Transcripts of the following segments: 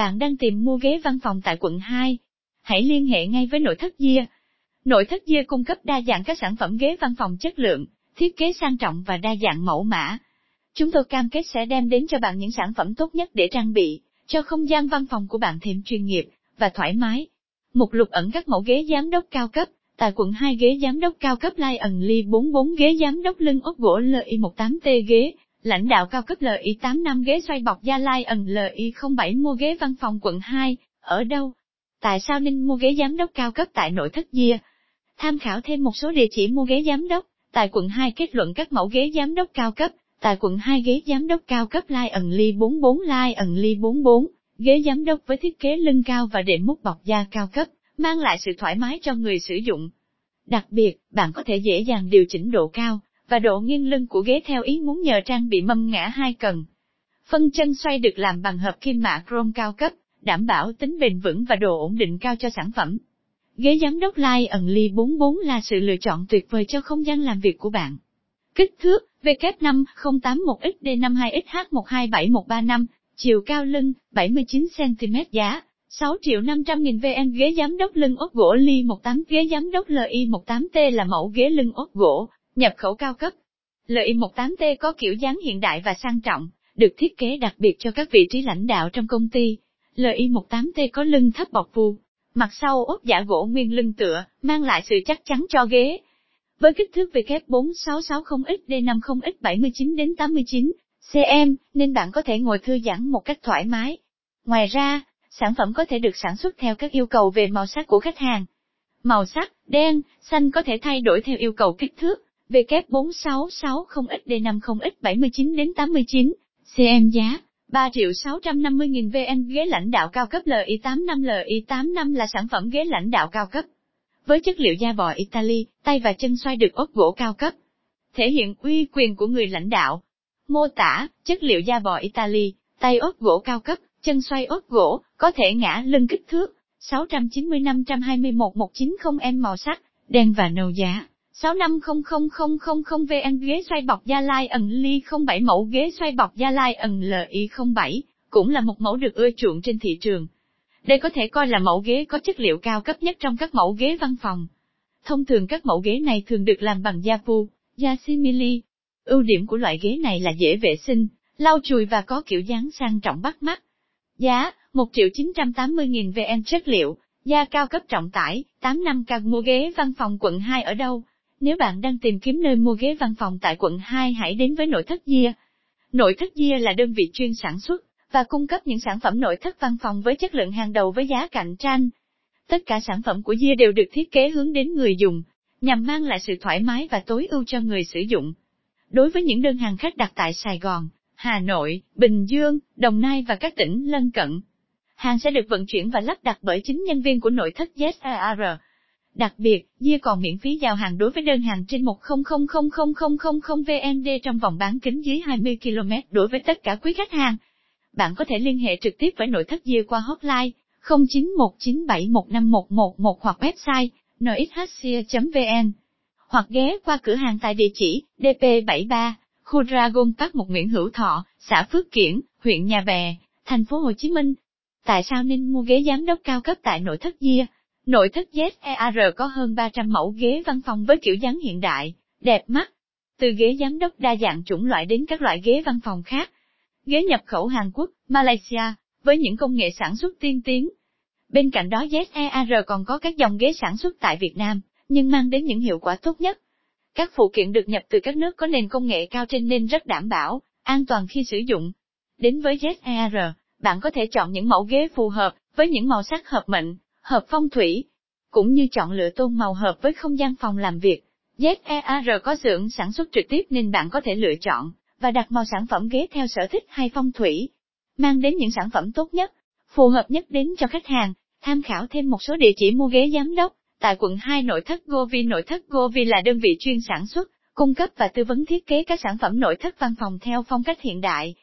Bạn đang tìm mua ghế văn phòng tại quận 2? Hãy liên hệ ngay với nội thất Gia. Nội thất Gia cung cấp đa dạng các sản phẩm ghế văn phòng chất lượng, thiết kế sang trọng và đa dạng mẫu mã. Chúng tôi cam kết sẽ đem đến cho bạn những sản phẩm tốt nhất để trang bị, cho không gian văn phòng của bạn thêm chuyên nghiệp và thoải mái. Mục lục ẩn các mẫu ghế giám đốc cao cấp, tại quận 2 ghế giám đốc cao cấp Lion Lee 44 ghế giám đốc lưng ốp gỗ LI18T ghế, lãnh đạo cao cấp LI85 ghế xoay bọc da ẩn LI07 mua ghế văn phòng quận 2, ở đâu? Tại sao nên mua ghế giám đốc cao cấp tại nội thất Gia? Tham khảo thêm một số địa chỉ mua ghế giám đốc, tại quận 2 kết luận các mẫu ghế giám đốc cao cấp, tại quận 2 ghế giám đốc cao cấp Lai ẩn Ly 44 Lai ẩn Ly 44, ghế giám đốc với thiết kế lưng cao và đệm mút bọc da cao cấp, mang lại sự thoải mái cho người sử dụng. Đặc biệt, bạn có thể dễ dàng điều chỉnh độ cao và độ nghiêng lưng của ghế theo ý muốn nhờ trang bị mâm ngã hai cần. Phân chân xoay được làm bằng hợp kim mạ chrome cao cấp, đảm bảo tính bền vững và độ ổn định cao cho sản phẩm. Ghế giám đốc Lai ẩn ly 44 là sự lựa chọn tuyệt vời cho không gian làm việc của bạn. Kích thước W5081XD52XH127135, chiều cao lưng 79cm giá 6 triệu 500 nghìn VN ghế giám đốc lưng ốp gỗ ly 18 ghế giám đốc LI 18T là mẫu ghế lưng ốp gỗ, nhập khẩu cao cấp. LI 18T có kiểu dáng hiện đại và sang trọng, được thiết kế đặc biệt cho các vị trí lãnh đạo trong công ty. LI 18T có lưng thấp bọc vuông, mặt sau ốp giả gỗ nguyên lưng tựa, mang lại sự chắc chắn cho ghế. Với kích thước W4660XD50X79 đến 89 cm, nên bạn có thể ngồi thư giãn một cách thoải mái. Ngoài ra, sản phẩm có thể được sản xuất theo các yêu cầu về màu sắc của khách hàng. Màu sắc, đen, xanh có thể thay đổi theo yêu cầu kích thước, W4660XD50X79 đến 89 cm giá. 3 triệu 650 nghìn VN ghế lãnh đạo cao cấp LI85 LI85 là sản phẩm ghế lãnh đạo cao cấp. Với chất liệu da bò Italy, tay và chân xoay được ốp gỗ cao cấp. Thể hiện uy quyền của người lãnh đạo. Mô tả, chất liệu da bò Italy, tay ốp gỗ cao cấp, chân xoay ốp gỗ, có thể ngã lưng kích thước, 690-521-190M màu sắc, đen và nâu giá. 650000 VN ghế xoay bọc Gia Lai ẩn ly 07 mẫu ghế xoay bọc Gia Lai ẩn LI07, cũng là một mẫu được ưa chuộng trên thị trường. Đây có thể coi là mẫu ghế có chất liệu cao cấp nhất trong các mẫu ghế văn phòng. Thông thường các mẫu ghế này thường được làm bằng da pu, da simili. Ưu điểm của loại ghế này là dễ vệ sinh, lau chùi và có kiểu dáng sang trọng bắt mắt. Giá, 1 triệu 980 nghìn VN chất liệu, da cao cấp trọng tải, 8 năm càng mua ghế văn phòng quận 2 ở đâu? Nếu bạn đang tìm kiếm nơi mua ghế văn phòng tại quận 2 hãy đến với nội thất Gia. Nội thất Gia là đơn vị chuyên sản xuất và cung cấp những sản phẩm nội thất văn phòng với chất lượng hàng đầu với giá cạnh tranh. Tất cả sản phẩm của Gia đều được thiết kế hướng đến người dùng, nhằm mang lại sự thoải mái và tối ưu cho người sử dụng. Đối với những đơn hàng khách đặt tại Sài Gòn, Hà Nội, Bình Dương, Đồng Nai và các tỉnh lân cận, hàng sẽ được vận chuyển và lắp đặt bởi chính nhân viên của nội thất ZAR. Đặc biệt, Dia còn miễn phí giao hàng đối với đơn hàng trên 1000000 VND trong vòng bán kính dưới 20 km đối với tất cả quý khách hàng. Bạn có thể liên hệ trực tiếp với nội thất Dia qua hotline 0919715111 hoặc website nxhcia.vn hoặc ghé qua cửa hàng tại địa chỉ DP73, khu Dragon Park một Nguyễn Hữu Thọ, xã Phước Kiển, huyện Nhà Bè, thành phố Hồ Chí Minh. Tại sao nên mua ghế giám đốc cao cấp tại nội thất Dia? Nội thất ZER có hơn 300 mẫu ghế văn phòng với kiểu dáng hiện đại, đẹp mắt. Từ ghế giám đốc đa dạng chủng loại đến các loại ghế văn phòng khác. Ghế nhập khẩu Hàn Quốc, Malaysia, với những công nghệ sản xuất tiên tiến. Bên cạnh đó ZER còn có các dòng ghế sản xuất tại Việt Nam, nhưng mang đến những hiệu quả tốt nhất. Các phụ kiện được nhập từ các nước có nền công nghệ cao trên nên rất đảm bảo, an toàn khi sử dụng. Đến với ZER, bạn có thể chọn những mẫu ghế phù hợp, với những màu sắc hợp mệnh, hợp phong thủy, cũng như chọn lựa tôn màu hợp với không gian phòng làm việc. ZER có xưởng sản xuất trực tiếp nên bạn có thể lựa chọn và đặt màu sản phẩm ghế theo sở thích hay phong thủy, mang đến những sản phẩm tốt nhất, phù hợp nhất đến cho khách hàng. Tham khảo thêm một số địa chỉ mua ghế giám đốc, tại quận 2 nội thất Govi nội thất Govi là đơn vị chuyên sản xuất, cung cấp và tư vấn thiết kế các sản phẩm nội thất văn phòng theo phong cách hiện đại.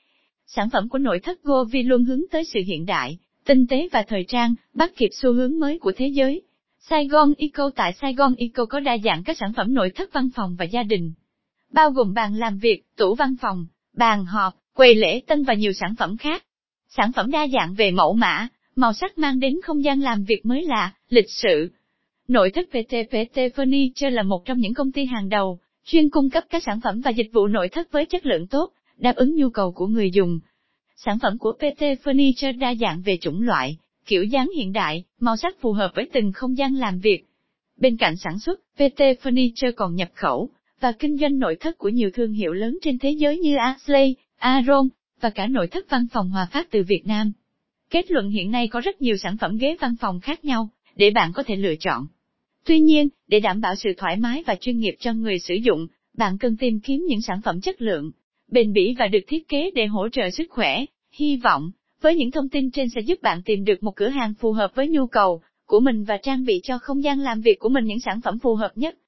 Sản phẩm của nội thất Govi luôn hướng tới sự hiện đại, tinh tế và thời trang, bắt kịp xu hướng mới của thế giới. Saigon Eco tại Saigon Eco có đa dạng các sản phẩm nội thất văn phòng và gia đình, bao gồm bàn làm việc, tủ văn phòng, bàn họp, quầy lễ tân và nhiều sản phẩm khác. Sản phẩm đa dạng về mẫu mã, màu sắc mang đến không gian làm việc mới lạ, lịch sự. Nội thất PTPT Furniture là một trong những công ty hàng đầu, chuyên cung cấp các sản phẩm và dịch vụ nội thất với chất lượng tốt, đáp ứng nhu cầu của người dùng. Sản phẩm của PT Furniture đa dạng về chủng loại, kiểu dáng hiện đại, màu sắc phù hợp với từng không gian làm việc. Bên cạnh sản xuất, PT Furniture còn nhập khẩu và kinh doanh nội thất của nhiều thương hiệu lớn trên thế giới như Ashley, Aron và cả nội thất văn phòng hòa phát từ Việt Nam. Kết luận hiện nay có rất nhiều sản phẩm ghế văn phòng khác nhau để bạn có thể lựa chọn. Tuy nhiên, để đảm bảo sự thoải mái và chuyên nghiệp cho người sử dụng, bạn cần tìm kiếm những sản phẩm chất lượng, bền bỉ và được thiết kế để hỗ trợ sức khỏe. Hy vọng, với những thông tin trên sẽ giúp bạn tìm được một cửa hàng phù hợp với nhu cầu của mình và trang bị cho không gian làm việc của mình những sản phẩm phù hợp nhất.